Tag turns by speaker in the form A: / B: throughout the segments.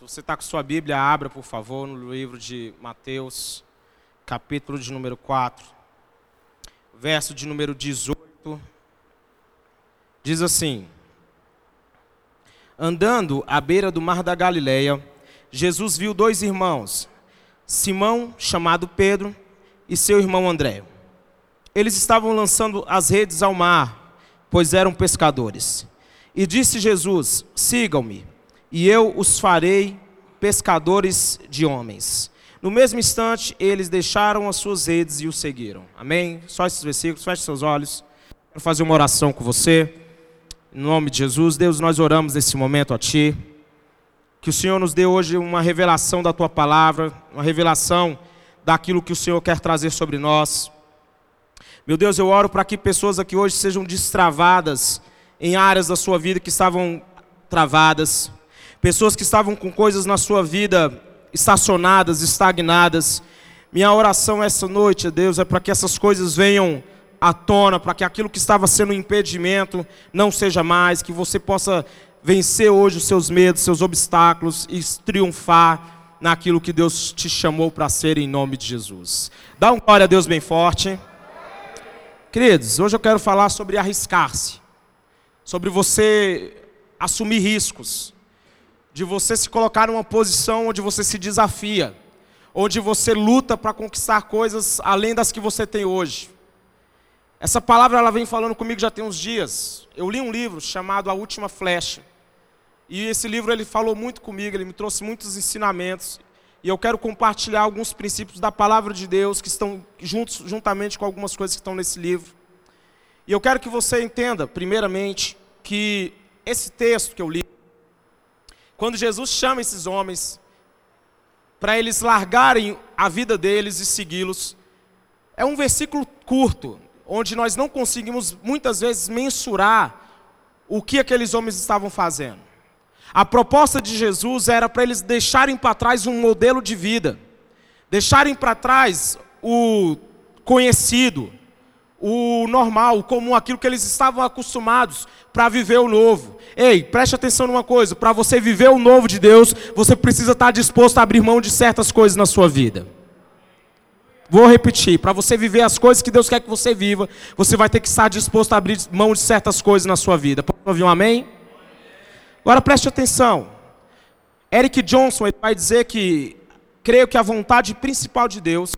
A: Se você está com sua Bíblia, abra, por favor, no livro de Mateus, capítulo de número 4, verso de número 18. Diz assim: Andando à beira do mar da Galileia, Jesus viu dois irmãos, Simão, chamado Pedro, e seu irmão André. Eles estavam lançando as redes ao mar, pois eram pescadores. E disse Jesus: Sigam-me, e eu os farei pescadores de homens. No mesmo instante, eles deixaram as suas redes e o seguiram. Amém? Só esses versículos, feche seus olhos. Quero fazer uma oração com você. Em nome de Jesus, Deus, nós oramos nesse momento a Ti. Que o Senhor nos dê hoje uma revelação da Tua palavra, uma revelação daquilo que o Senhor quer trazer sobre nós. Meu Deus, eu oro para que pessoas aqui hoje sejam destravadas em áreas da sua vida que estavam travadas, pessoas que estavam com coisas na sua vida estacionadas, estagnadas. Minha oração essa noite, Deus, é para que essas coisas venham à tona, para que aquilo que estava sendo um impedimento não seja mais, que você possa vencer hoje os seus medos, seus obstáculos e triunfar naquilo que Deus te chamou para ser em nome de Jesus. Dá um glória a Deus bem forte. Queridos, hoje eu quero falar sobre arriscar-se sobre você assumir riscos, de você se colocar numa posição onde você se desafia, onde você luta para conquistar coisas além das que você tem hoje. Essa palavra ela vem falando comigo já tem uns dias. Eu li um livro chamado A Última Flecha. E esse livro ele falou muito comigo, ele me trouxe muitos ensinamentos. E eu quero compartilhar alguns princípios da palavra de Deus que estão juntos, juntamente com algumas coisas que estão nesse livro. E eu quero que você entenda, primeiramente, que esse texto que eu li, quando Jesus chama esses homens para eles largarem a vida deles e segui-los, é um versículo curto, onde nós não conseguimos muitas vezes mensurar o que aqueles homens estavam fazendo. A proposta de Jesus era para eles deixarem para trás um modelo de vida, deixarem para trás o conhecido, o normal, o comum, aquilo que eles estavam acostumados para viver o novo. Ei, preste atenção numa coisa: para você viver o novo de Deus, você precisa estar disposto a abrir mão de certas coisas na sua vida. Vou repetir: para você viver as coisas que Deus quer que você viva, você vai ter que estar disposto a abrir mão de certas coisas na sua vida. Pode ouvir um amém? Agora preste atenção. Eric Johnson vai dizer que creio que a vontade principal de Deus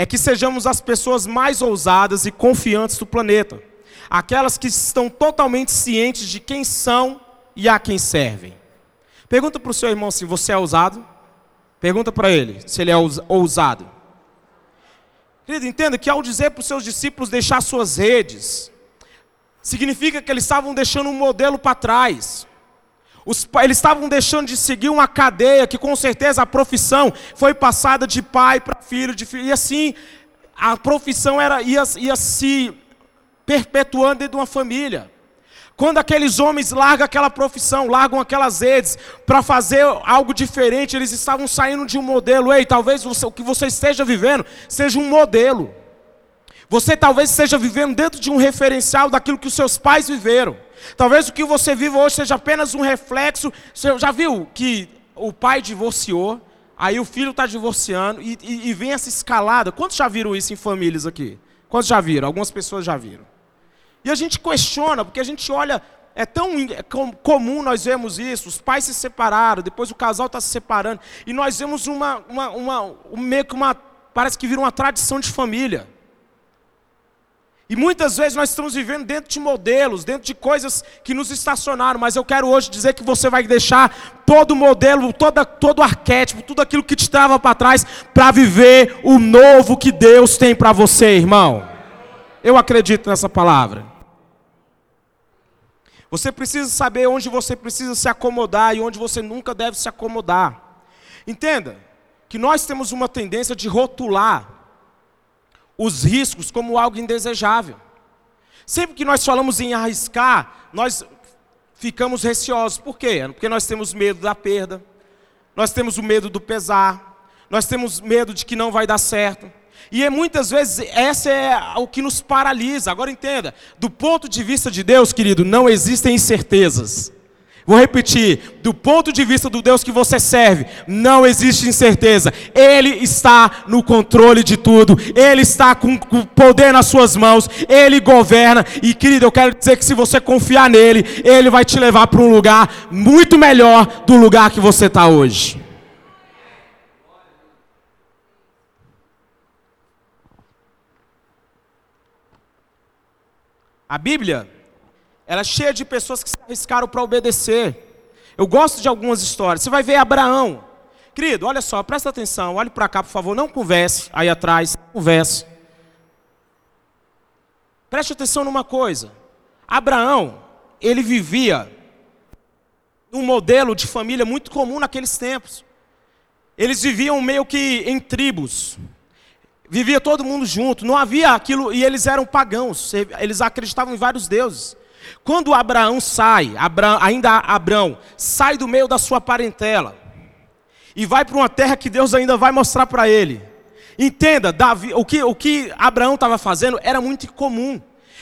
A: é que sejamos as pessoas mais ousadas e confiantes do planeta. Aquelas que estão totalmente cientes de quem são e a quem servem. Pergunta para o seu irmão se você é ousado. Pergunta para ele se ele é ousado. Querido, entenda que ao dizer para os seus discípulos deixar suas redes, significa que eles estavam deixando um modelo para trás. Os, eles estavam deixando de seguir uma cadeia que com certeza a profissão foi passada de pai para filho, de filho, e assim a profissão era, ia, ia se perpetuando dentro de uma família. Quando aqueles homens largam aquela profissão, largam aquelas redes para fazer algo diferente, eles estavam saindo de um modelo. Ei, talvez você, o que você esteja vivendo seja um modelo. Você talvez esteja vivendo dentro de um referencial daquilo que os seus pais viveram. Talvez o que você vive hoje seja apenas um reflexo. Você já viu que o pai divorciou, aí o filho está divorciando e, e, e, vem essa escalada. Quantos já viram isso em famílias aqui? Quantos já viram? Algumas pessoas já viram. E a gente questiona, porque a gente olha, é tão é comum nós vemos isso, os pais se separaram, depois o casal está se separando, e nós vemos uma, uma, uma, um, meio que uma, parece que vira uma tradição de família. E muitas vezes nós estamos vivendo dentro de modelos, dentro de coisas que nos estacionaram, mas eu quero hoje dizer que você vai deixar todo modelo, toda, todo arquétipo, tudo aquilo que te trava para trás, para viver o novo que Deus tem para você, irmão. Eu acredito nessa palavra. Você precisa saber onde você precisa se acomodar e onde você nunca deve se acomodar. Entenda que nós temos uma tendência de rotular os riscos como algo indesejável. Sempre que nós falamos em arriscar, nós ficamos receosos. Por quê? Porque nós temos medo da perda, nós temos o medo do pesar, nós temos medo de que não vai dar certo. E é, muitas vezes essa é o que nos paralisa. Agora entenda, do ponto de vista de Deus, querido, não existem incertezas. Vou repetir: do ponto de vista do Deus que você serve, não existe incerteza. Ele está no controle de tudo, Ele está com o poder nas suas mãos, Ele governa. E querido, eu quero dizer que se você confiar nele, Ele vai te levar para um lugar muito melhor do lugar que você está hoje. A Bíblia ela é cheia de pessoas que se arriscaram para obedecer. Eu gosto de algumas histórias. Você vai ver Abraão. Querido, olha só, presta atenção, olhe para cá, por favor, não converse aí atrás, converse. Preste atenção numa coisa. Abraão, ele vivia um modelo de família muito comum naqueles tempos. Eles viviam meio que em tribos. Vivia todo mundo junto, não havia aquilo, e eles eram pagãos, eles acreditavam em vários deuses. Quando Abraão sai, Abraão, ainda Abraão, sai do meio da sua parentela e vai para uma terra que Deus ainda vai mostrar para ele. Entenda, Davi, o que, o que Abraão estava fazendo era muito incomum.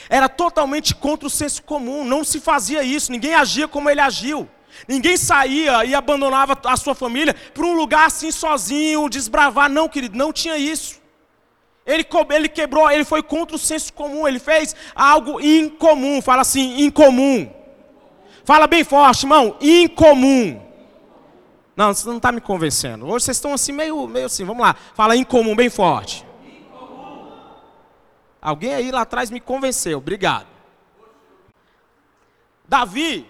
A: Era totalmente contra o senso comum. Não se fazia isso. Ninguém agia como ele agiu. Ninguém saía e abandonava a sua família para um lugar assim sozinho, desbravar. Não, querido, não tinha isso. Ele, ele quebrou, ele foi contra o senso comum, ele fez algo incomum. Fala assim, incomum. Fala bem forte, irmão, incomum. Não, você não está me convencendo. Hoje vocês estão assim, meio, meio assim, vamos lá. Fala incomum, bem forte. Incomum. Alguém aí lá atrás me convenceu, obrigado. Davi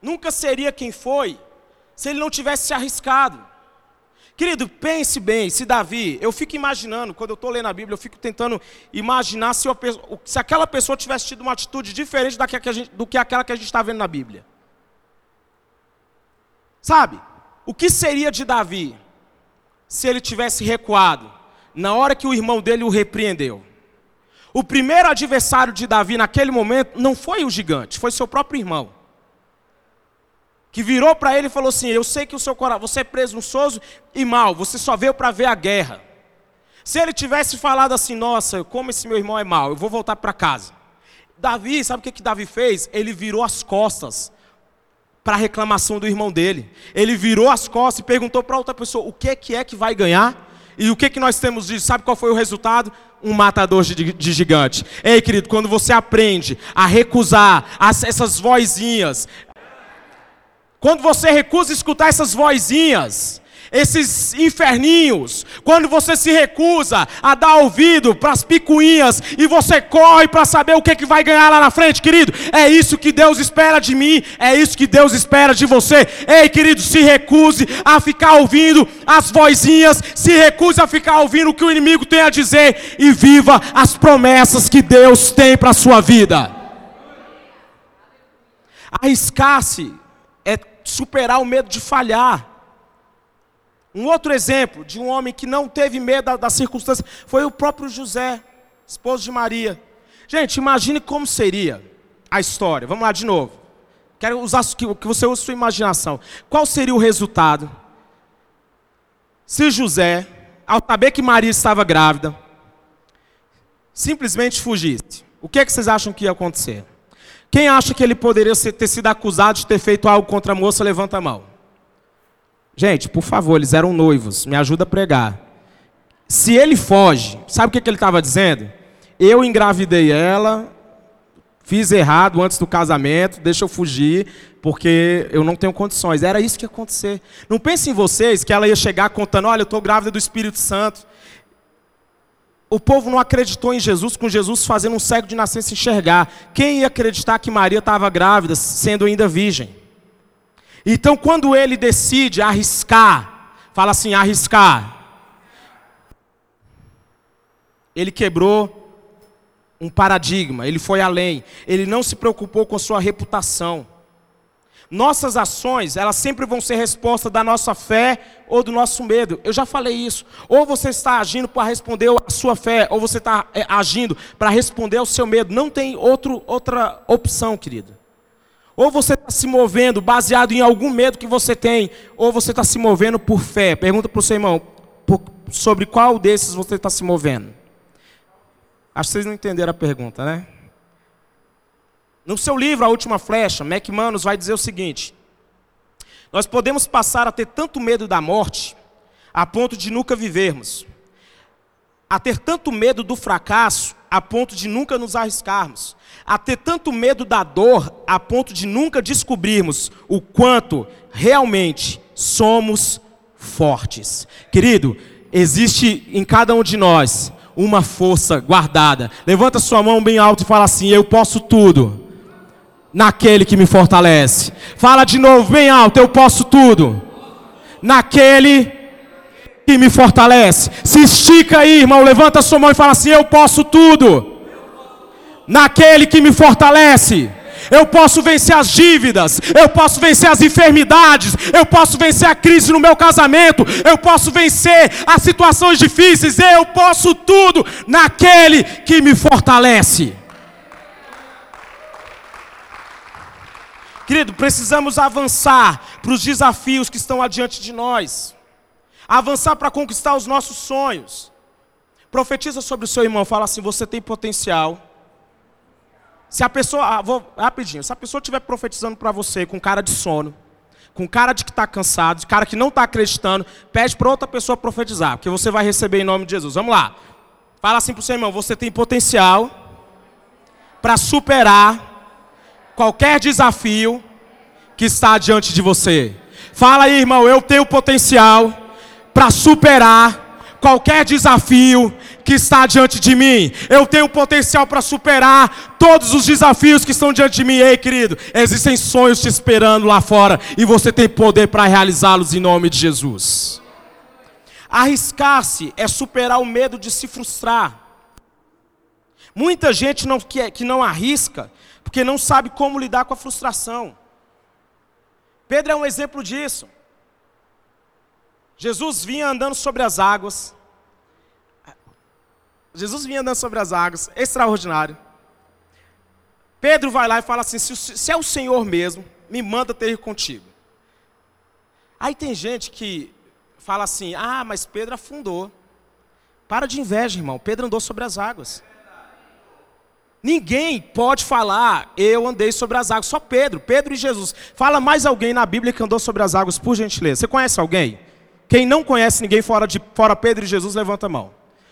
A: nunca seria quem foi se ele não tivesse se arriscado. Querido, pense bem, se Davi, eu fico imaginando, quando eu estou lendo a Bíblia, eu fico tentando imaginar se, eu, se aquela pessoa tivesse tido uma atitude diferente que gente, do que aquela que a gente está vendo na Bíblia. Sabe, o que seria de Davi se ele tivesse recuado na hora que o irmão dele o repreendeu? O primeiro adversário de Davi naquele momento não foi o gigante, foi seu próprio irmão que virou para ele e falou assim: Eu sei que o seu coração, você é presunçoso e mal, você só veio para ver a guerra. Se ele tivesse falado assim: Nossa, como esse meu irmão é mal, eu vou voltar para casa. Davi, sabe o que, que Davi fez? Ele virou as costas para a reclamação do irmão dele. Ele virou as costas e perguntou para outra pessoa: O que, que é que vai ganhar? E o que, que nós temos de. Sabe qual foi o resultado? Um matador de, de gigante. Ei, querido, quando você aprende a recusar as, essas vozinhas, quando você recusa escutar essas vozinhas, esses inferninhos, quando você se recusa a dar ouvido para as picuinhas e você corre para saber o que, que vai ganhar lá na frente, querido, é isso que Deus espera de mim, é isso que Deus espera de você. Ei, querido, se recuse a ficar ouvindo as vozinhas, se recuse a ficar ouvindo o que o inimigo tem a dizer e viva as promessas que Deus tem para a sua vida. Arriscar-se é superar o medo de falhar. Um outro exemplo de um homem que não teve medo da, da circunstância foi o próprio José, esposo de Maria. Gente, imagine como seria a história. Vamos lá de novo. Quero usar que, que você use sua imaginação. Qual seria o resultado se José, ao saber que Maria estava grávida, simplesmente fugisse? O que, é que vocês acham que ia acontecer? Quem acha que ele poderia ter sido acusado de ter feito algo contra a moça, levanta a mão. Gente, por favor, eles eram noivos, me ajuda a pregar. Se ele foge, sabe o que, ele estava dizendo? Eu engravidei ela, fiz errado antes do casamento, deixa eu fugir, porque eu não tenho condições. Era isso que ia acontecer. Não pense em vocês que ela ia chegar contando: olha, eu estou grávida do Espírito Santo. O povo não acreditou em Jesus, com Jesus fazendo um cego de nascença enxergar. Quem ia acreditar que Maria estava grávida, sendo ainda virgem? Então, quando ele decide arriscar, fala assim: arriscar. Ele quebrou um paradigma, ele foi além, ele não se preocupou com sua reputação. Nossas ações, elas sempre vão ser resposta da nossa fé ou do nosso medo. Eu já falei isso. Ou você está agindo para responder a sua fé, ou você está é, agindo para responder ao seu medo. Não tem outro, outra opção, querido. Ou você está se movendo baseado em algum medo que você tem, ou você está se movendo por fé. Pergunta para o seu irmão por, sobre qual desses você está se movendo. Acho que vocês não entenderam a pergunta, né? No seu livro, A Última Flecha, McManus vai dizer o seguinte: Nós podemos passar a ter tanto medo da morte, a ponto de nunca vivermos, a ter tanto medo do fracasso, a ponto de nunca nos arriscarmos, a ter tanto medo da dor, a ponto de nunca descobrirmos o quanto realmente somos fortes. Querido, existe em cada um de nós uma força guardada. Levanta sua mão bem alto e fala assim: Eu posso tudo naquele que me fortalece. Fala de novo, bem alto: Eu posso tudo naquele que me fortalece. Se estica aí, irmão, levanta sua mão e fala assim: Eu posso tudo naquele que me fortalece. Eu posso vencer as dívidas, eu posso vencer as enfermidades, eu posso vencer a crise no meu casamento, eu posso vencer as situações difíceis, eu posso tudo naquele que me fortalece. Querido, precisamos avançar para os desafios que estão adiante de nós, avançar para conquistar os nossos sonhos. Profetiza sobre o seu irmão, fala assim: você tem potencial se a pessoa, ah, vou rapidinho, se a pessoa estiver profetizando para você com cara de sono, com cara de que está cansado, de cara que não está acreditando, pede para outra pessoa profetizar, porque você vai receber em nome de Jesus. Vamos lá. Fala assim para o seu irmão: você tem potencial para superar qualquer desafio que está diante de você. Fala aí, irmão, eu tenho potencial para superar qualquer desafio que está diante de mim. Eu tenho potencial para superar todos os desafios que estão diante de mim. Ei, querido, existem sonhos te esperando lá fora e você tem poder para realizá-los em nome de Jesus. Arriscar-se é superar o medo de se frustrar. Muita gente não, que, que não arrisca porque não sabe como lidar com a frustração. Pedro é um exemplo disso. Jesus vinha andando sobre as águas. Jesus vinha andando sobre as águas, extraordinário. Pedro vai lá e fala assim: se, se é o Senhor mesmo, me manda ter contigo. Aí tem gente que fala assim: ah, mas Pedro afundou. Para de inveja, irmão. Pedro andou sobre as águas. Ninguém pode falar, eu andei sobre as águas. Só Pedro, Pedro e Jesus. Fala mais alguém na Bíblia que andou sobre as águas, por gentileza. Você conhece alguém? Quem não conhece ninguém fora, de, fora Pedro e Jesus, levanta a mão.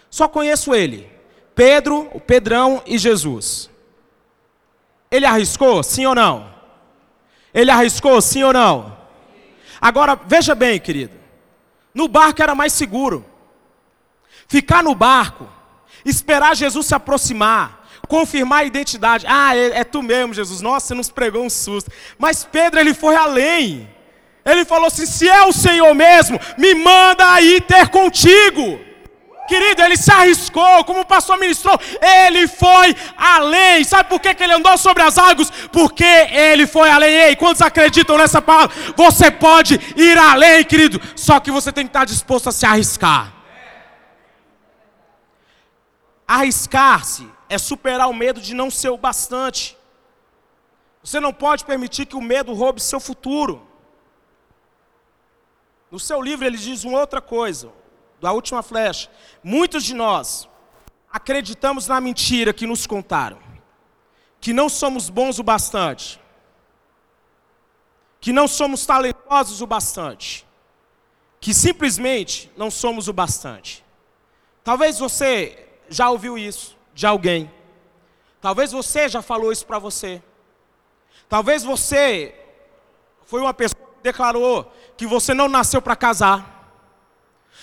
A: Só conheço ele. Pedro, o Pedrão e Jesus. Ele arriscou, sim ou não? Ele arriscou, sim ou não? Agora, veja bem, querido. No barco era mais seguro. Ficar no barco, esperar Jesus se aproximar, confirmar a identidade. Ah, é, é tu mesmo, Jesus. Nossa, você nos pregou um susto. Mas Pedro, ele foi além. Ele falou assim: se é o Senhor mesmo, me manda aí ter contigo. Querido, ele se arriscou, como o pastor ministrou, ele foi além. Sabe por que, ele andou sobre as águas? Porque ele foi além. Ei, quantos acreditam nessa palavra? Você pode ir além, querido, só que você tem que estar disposto a se arriscar. Arriscar-se é superar o medo de não ser o bastante. Você não pode permitir que o medo roube seu futuro. No seu livro ele diz uma outra coisa, da última flecha. Muitos de nós acreditamos na mentira que nos contaram, que não somos bons o bastante, que não somos talentosos o bastante, que simplesmente não somos o bastante. Talvez você já ouviu isso de alguém. Talvez você já falou isso para você. Talvez você foi uma pessoa que declarou que você não nasceu para casar.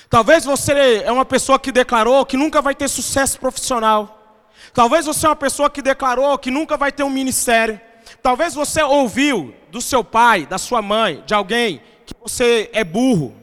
A: Talvez você é uma pessoa que declarou que nunca vai ter sucesso profissional. Talvez você é uma pessoa que declarou que nunca vai ter um ministério. Talvez você ouviu do seu pai, da sua mãe, de alguém que você é burro,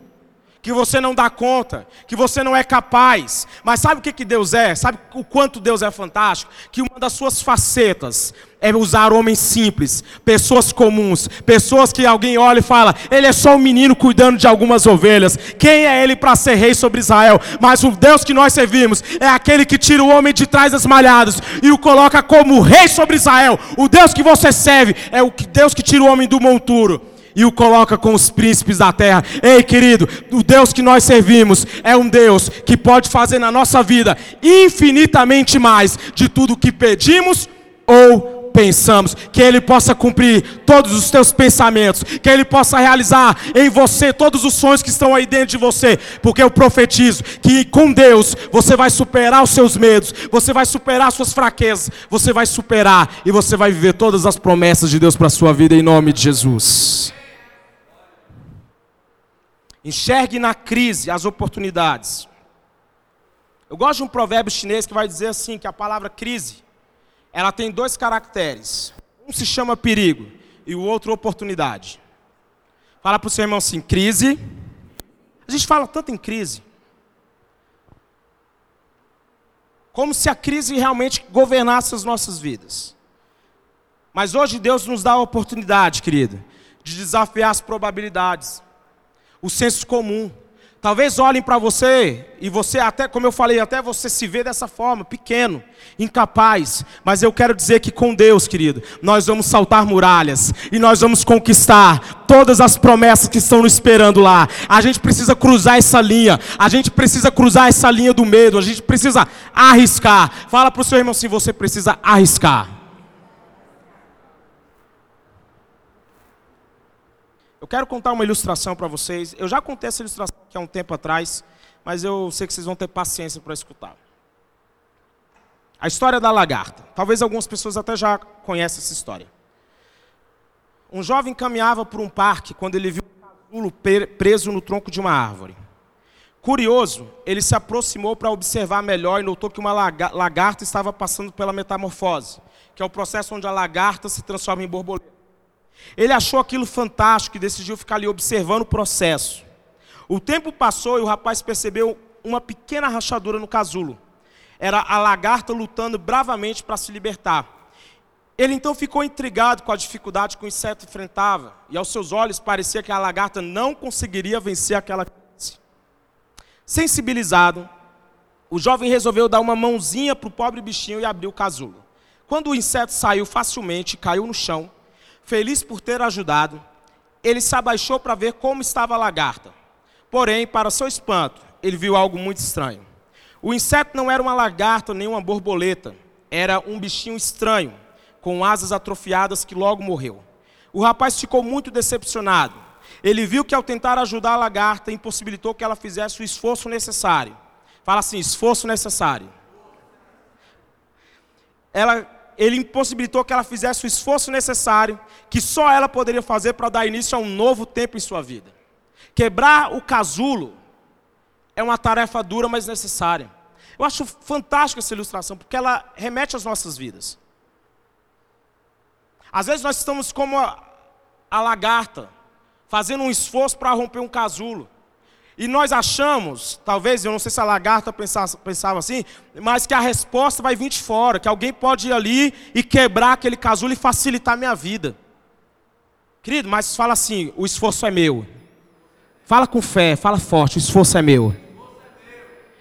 A: que você não dá conta, que você não é capaz. Mas sabe o que, que Deus é? Sabe o quanto Deus é fantástico? Que uma das suas facetas é usar homens simples, pessoas comuns, pessoas que alguém olha e fala: ele é só um menino cuidando de algumas ovelhas. Quem é ele para ser rei sobre Israel? Mas o Deus que nós servimos é aquele que tira o homem de trás das malhadas e o coloca como rei sobre Israel. O Deus que você serve é o Deus que tira o homem do monturo e o coloca com os príncipes da terra. Ei, querido, o Deus que nós servimos é um Deus que pode fazer na nossa vida infinitamente mais de tudo que pedimos ou pensamos, que Ele possa cumprir todos os teus pensamentos, que Ele possa realizar em você todos os sonhos que estão aí dentro de você, porque eu profetizo que com Deus você vai superar os seus medos, você vai superar as suas fraquezas, você vai superar e você vai viver todas as promessas de Deus para a sua vida em nome de Jesus. Enxergue na crise as oportunidades. Eu gosto de um provérbio chinês que vai dizer assim, que a palavra crise, ela tem dois caracteres. Um se chama perigo e o outro oportunidade. Fala para o seu irmão assim, crise. A gente fala tanto em crise. Como se a crise realmente governasse as nossas vidas. Mas hoje Deus nos dá a oportunidade, querido, de desafiar as probabilidades, o senso comum. Talvez olhem para você e você até, como eu falei, até você se vê dessa forma, pequeno, incapaz. Mas eu quero dizer que com Deus, querido, nós vamos saltar muralhas e nós vamos conquistar todas as promessas que estão nos esperando lá. A gente precisa cruzar essa linha. A gente precisa cruzar essa linha do medo. A gente precisa arriscar. Fala para o seu irmão se você precisa arriscar. Eu quero contar uma ilustração para vocês. Eu já contei essa ilustração aqui há um tempo atrás, mas eu sei que vocês vão ter paciência para escutar. A história da lagarta. Talvez algumas pessoas até já conheçam essa história. Um jovem caminhava por um parque quando ele viu um casulo preso no tronco de uma árvore. Curioso, ele se aproximou para observar melhor e notou que uma lagarta estava passando pela metamorfose, que é o processo onde a lagarta se transforma em borboleta. Ele achou aquilo fantástico e decidiu ficar ali observando o processo. O tempo passou e o rapaz percebeu uma pequena rachadura no casulo. Era a lagarta lutando bravamente para se libertar. Ele então ficou intrigado com a dificuldade que o inseto enfrentava, e aos seus olhos parecia que a lagarta não conseguiria vencer aquela crise. Sensibilizado, o jovem resolveu dar uma mãozinha para o pobre bichinho e abrir o casulo. Quando o inseto saiu facilmente e caiu no chão, Feliz por ter ajudado, ele se abaixou para ver como estava a lagarta. Porém, para seu espanto, ele viu algo muito estranho. O inseto não era uma lagarta nem uma borboleta, era um bichinho estranho, com asas atrofiadas que logo morreu. O rapaz ficou muito decepcionado. Ele viu que ao tentar ajudar a lagarta, impossibilitou que ela fizesse o esforço necessário. Fala assim: esforço necessário. Ela ele impossibilitou que ela fizesse o esforço necessário que só ela poderia fazer para dar início a um novo tempo em sua vida. Quebrar o casulo é uma tarefa dura, mas necessária. Eu acho fantástica essa ilustração, porque ela remete às nossas vidas. Às vezes nós estamos como a, a lagarta, fazendo um esforço para romper um casulo. E nós achamos, talvez, eu não sei se a lagarta pensava, pensava, assim, mas que a resposta vai vir de fora, que alguém pode ir ali e quebrar aquele casulo e facilitar a minha vida. Querido, mas fala assim: o esforço é meu. Fala com fé, fala forte: o esforço é meu.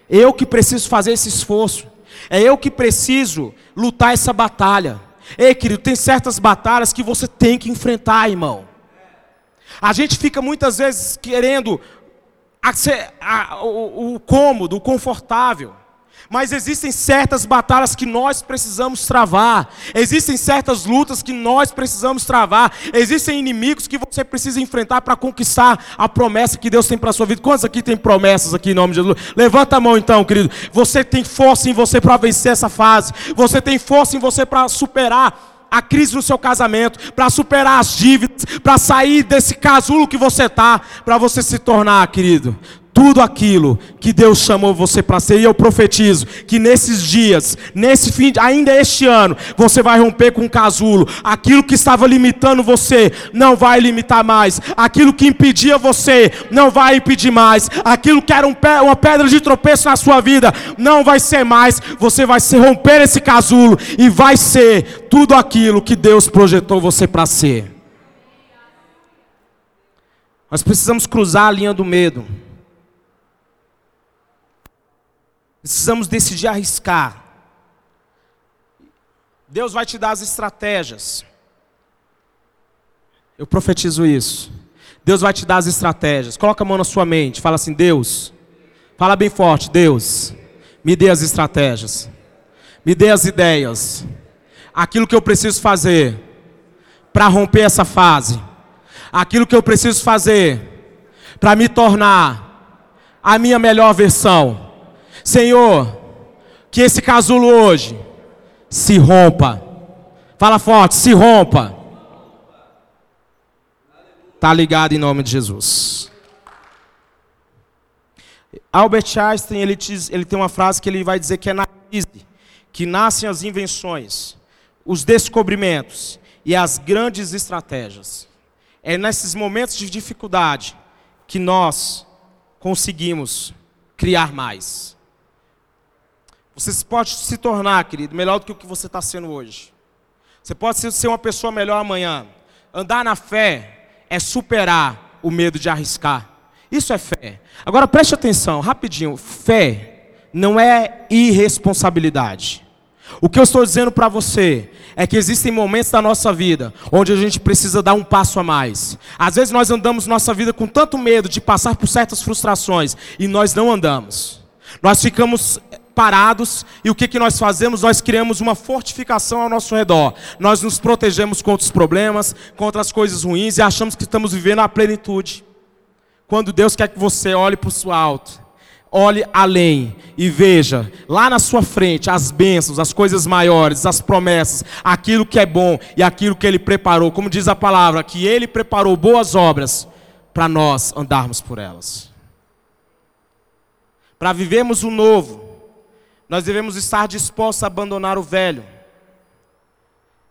A: Eu que preciso fazer esse esforço. É eu que preciso lutar essa batalha. Ei, querido, tem certas batalhas que você tem que enfrentar, irmão. A gente fica muitas vezes querendo a, a, o, o cômodo, o confortável. Mas existem certas batalhas que nós precisamos travar. Existem certas lutas que nós precisamos travar. Existem inimigos que você precisa enfrentar para conquistar a promessa que Deus tem para a sua vida. Quantos aqui tem promessas aqui em nome de Jesus? Levanta a mão então, querido. Você tem força em você para vencer essa fase. Você tem força em você para superar a crise no seu casamento, para superar as dívidas, para sair desse casulo que você está, para você se tornar, querido, tudo aquilo que Deus chamou você para ser. E eu profetizo que nesses dias, nesse fim, ainda este ano, você vai romper com o casulo. Aquilo que estava limitando você não vai limitar mais. Aquilo que impedia você não vai impedir mais. Aquilo que era um pé, uma pedra de tropeço na sua vida não vai ser mais. Você vai se romper esse casulo e vai ser tudo aquilo que Deus projetou você para ser. Nós precisamos cruzar a linha do medo. Precisamos decidir arriscar. Deus vai te dar as estratégias. Eu profetizo isso. Deus vai te dar as estratégias. Coloca a mão na sua mente. Fala assim: Deus. Fala bem forte: Deus, me dê as estratégias. Me dê as ideias. aquilo que eu preciso fazer para romper essa fase, aquilo que eu preciso fazer para me tornar a minha melhor versão. Senhor, que esse casulo hoje se rompa. Fala forte, se rompa. Tá ligado em nome de Jesus. Albert Einstein ele, diz, ele tem uma frase que ele vai dizer que é na crise que nascem as invenções, os descobrimentos e as grandes estratégias. É nesses momentos de dificuldade que nós conseguimos criar mais. Você pode se tornar, querido, melhor do que o que você está sendo hoje. Você pode ser uma pessoa melhor amanhã. Andar na fé é superar o medo de arriscar. Isso é fé. Agora preste atenção, rapidinho. Fé não é irresponsabilidade. O que eu estou dizendo para você é que existem momentos da nossa vida onde a gente precisa dar um passo a mais. Às vezes nós andamos nossa vida com tanto medo de passar por certas frustrações e nós não andamos. Nós ficamos parados e o que, que nós fazemos? Nós criamos uma fortificação ao nosso redor. Nós nos protegemos contra os problemas, contra as coisas ruins e achamos que estamos vivendo a plenitude. Quando Deus quer que você olhe para o alto, olhe além e veja lá na sua frente as bênçãos, as coisas maiores, as promessas, aquilo que é bom e aquilo que Ele preparou. Como diz a palavra, que Ele preparou boas obras para nós andarmos por elas. Para vivermos o novo, nós devemos estar dispostos a abandonar o velho.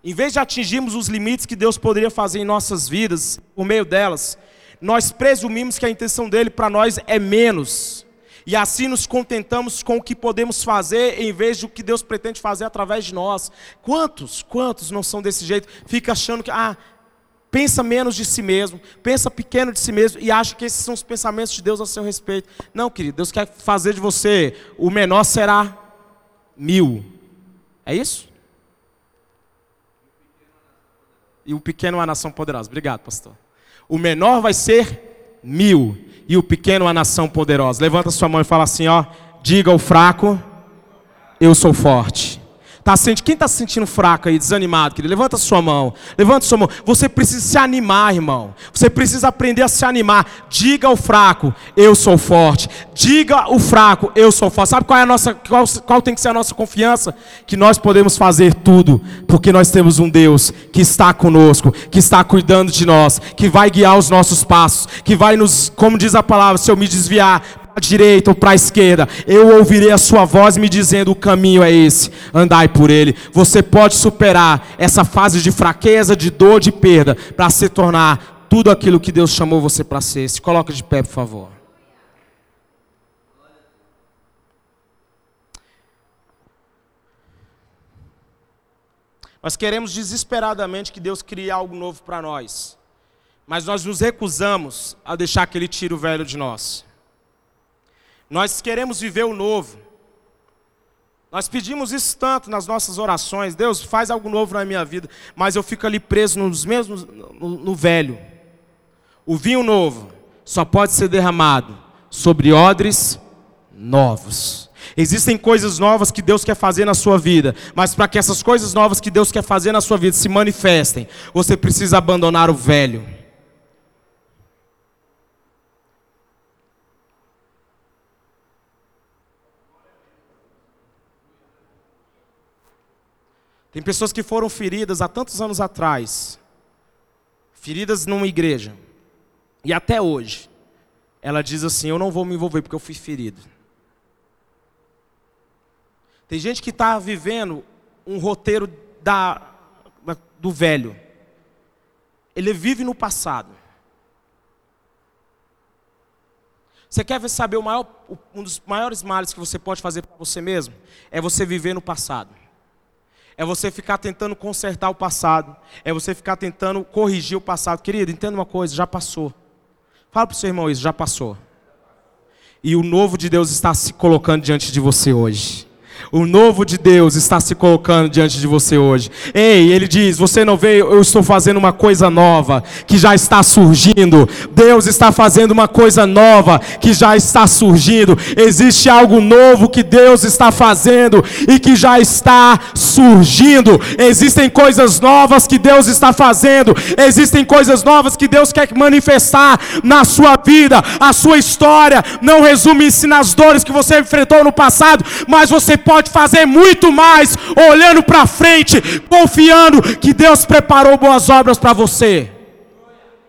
A: Em vez de atingirmos os limites que Deus poderia fazer em nossas vidas, por meio delas, nós presumimos que a intenção dele para nós é menos. E assim nos contentamos com o que podemos fazer em vez do que Deus pretende fazer através de nós. Quantos, quantos não são desse jeito? Fica achando que, ah, pensa menos de si mesmo, pensa pequeno de si mesmo e acha que esses são os pensamentos de Deus a seu respeito. Não, querido, Deus quer fazer de você o menor será mil. É isso? E o pequeno é uma nação poderosa. Obrigado, pastor. O menor vai ser mil e o pequeno a nação poderosa. Levanta sua mão e fala assim, ó, diga ao fraco, eu sou forte. Tá sentindo, quem está se sentindo fraco aí, desanimado, querido? Levanta sua mão. Levanta sua mão. Você precisa se animar, irmão. Você precisa aprender a se animar. Diga ao fraco, eu sou forte. Diga o fraco, eu sou forte. Sabe qual é a nossa qual, qual tem que ser a nossa confiança? Que nós podemos fazer tudo, porque nós temos um Deus que está conosco, que está cuidando de nós, que vai guiar os nossos passos, que vai nos, como diz a palavra, se eu me desviar, direita ou para a esquerda, eu ouvirei a sua voz me dizendo: o caminho é esse, andai por ele. Você pode superar essa fase de fraqueza, de dor, de perda, para se tornar tudo aquilo que Deus chamou você para ser. Se coloca de pé, por favor. Nós queremos desesperadamente que Deus crie algo novo para nós, mas nós nos recusamos a deixar que Ele tire o velho de nós. Nós queremos viver o novo. Nós pedimos isso tanto nas nossas orações. Deus, faz algo novo na minha vida. Mas eu fico ali preso nos mesmos, no, no velho. O vinho novo só pode ser derramado sobre odres novos. Existem coisas novas que Deus quer fazer na sua vida, mas para que essas coisas novas que Deus quer fazer na sua vida se manifestem, você precisa abandonar o velho. Tem pessoas que foram feridas há tantos anos atrás, feridas numa igreja, e até hoje, ela diz assim: Eu não vou me envolver porque eu fui ferido. Tem gente que está vivendo um roteiro da, do velho, ele vive no passado. Você quer saber o maior, um dos maiores males que você pode fazer para você mesmo? É você viver no passado. É você ficar tentando consertar o passado. É você ficar tentando corrigir o passado. Querido, entenda uma coisa, já passou. Fala para o seu irmão isso, já passou. E o novo de Deus está se colocando diante de você hoje. O novo de Deus está se colocando diante de você hoje. Ei, ele diz: Você não veio, eu estou fazendo uma coisa nova que já está surgindo. Deus está fazendo uma coisa nova que já está surgindo. Existe algo novo que Deus está fazendo e que já está surgindo. Existem coisas novas que Deus está fazendo. Existem coisas novas que Deus quer manifestar na sua vida. A sua história não resume-se nas dores que você enfrentou no passado, mas você pode pode fazer muito mais olhando para frente, confiando que Deus preparou boas obras para você.